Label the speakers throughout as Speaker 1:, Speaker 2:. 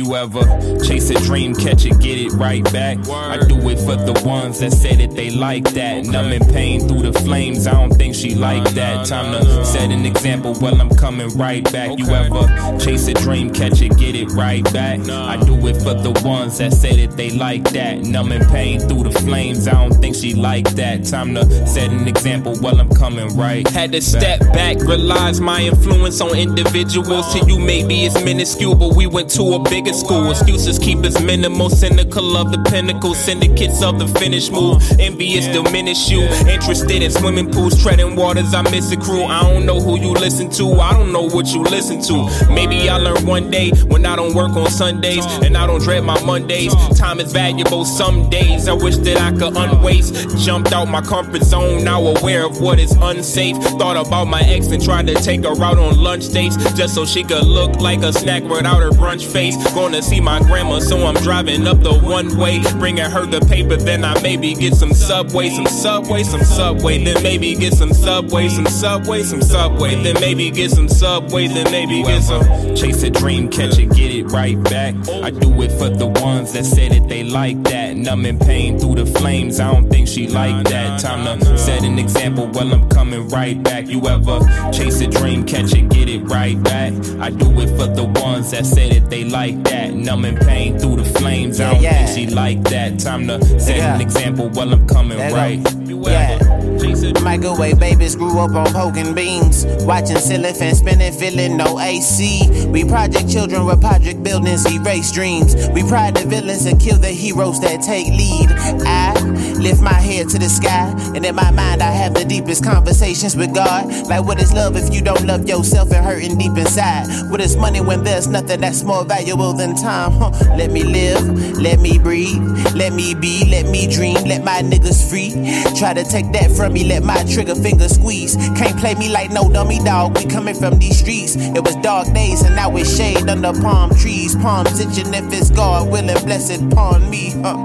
Speaker 1: You ever chase a dream, catch it, get it right back? I do it for the ones that say that they like that. Numb in pain through the flames, I don't think she like that. Time to set an example, well, I'm coming right back. You ever chase a dream, catch it, get it right back? I do it for the ones that say that they like that. Numb in pain through the flames, I don't think she like that. Time to set an example, well, I'm coming right.
Speaker 2: Had to step back, realize my influence on individuals. To you, maybe it's minuscule, but we went to a bigger school. Excuses keep us minimal, cynical of the pinnacle, syndicates of the finish move. Envious diminish you. Interested in swimming pools, treading waters, I miss a crew. I don't know who you listen to, I don't know what you listen to. Maybe I'll learn one day when I don't work on Sundays and I don't dread my Mondays. Time is valuable some days. I wish that I could unwaste. Jumped out my comfort zone, now aware of what is unsafe. Thought about my ex and tried to take her out on lunch dates just so she could look like a snack without her brunch face. Gonna see my grandma, so I'm driving up the one way, bringing her the paper. Then I maybe get some subway, some subway, some subway. Then maybe get some subway, some subway, some subway. Then maybe get some subway. Then maybe get some.
Speaker 1: Chase a dream, catch it, get it right back. I do it for the ones that say that they like that. Numb in pain through the flames, I don't think she like that. Time to set an example, well, I'm coming right back. You ever chase a dream, catch it, get it right back? I do it for the ones that say that they like that. Numb in pain through the flames, I don't
Speaker 3: Yeah, yeah.
Speaker 1: think she like that. Time to set an example, well, I'm coming
Speaker 3: go.
Speaker 1: Um, right. You
Speaker 3: Yeah. Microwave babies grew up on poking beans. Watching fan spinning, feeling no AC. We project children with project buildings, erase dreams. We pride the villains and kill the heroes that take lead. I lift my head to the sky, and in my mind, I have the deepest conversations with God. Like, what is love if you don't love yourself and hurting deep inside? What is money when there's nothing that's more valuable than time? Huh. Let me live, let me breathe, let me be, let me dream, let my niggas free. Try to take that from me, let my trigger finger squeeze. Can't play me like no dummy dog. We coming from these streets. It was dark days and now it's shade under palm trees. Palms itching if it's God willing, blessed upon me. Huh.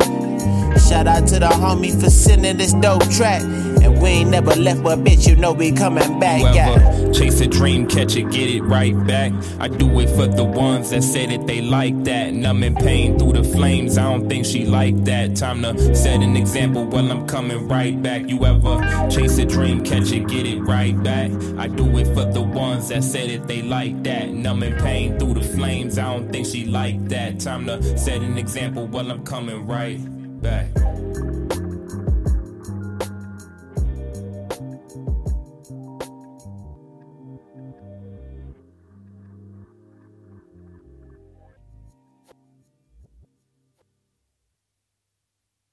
Speaker 3: Shout out to the homie for sending this dope track. We ain't never left, but bitch, you know we coming back. Yeah.
Speaker 1: Whoever chase a dream, catch it, get it right back. I do it for the ones that say that they like that. Numb in pain through the flames, I don't think she like that. Time to set an example, well, I'm coming right back. You ever chase a dream, catch it, get it right back. I do it for the ones that say that they like that. Numb in pain through the flames, I don't think she like that. Time to set an example, well, I'm coming right back.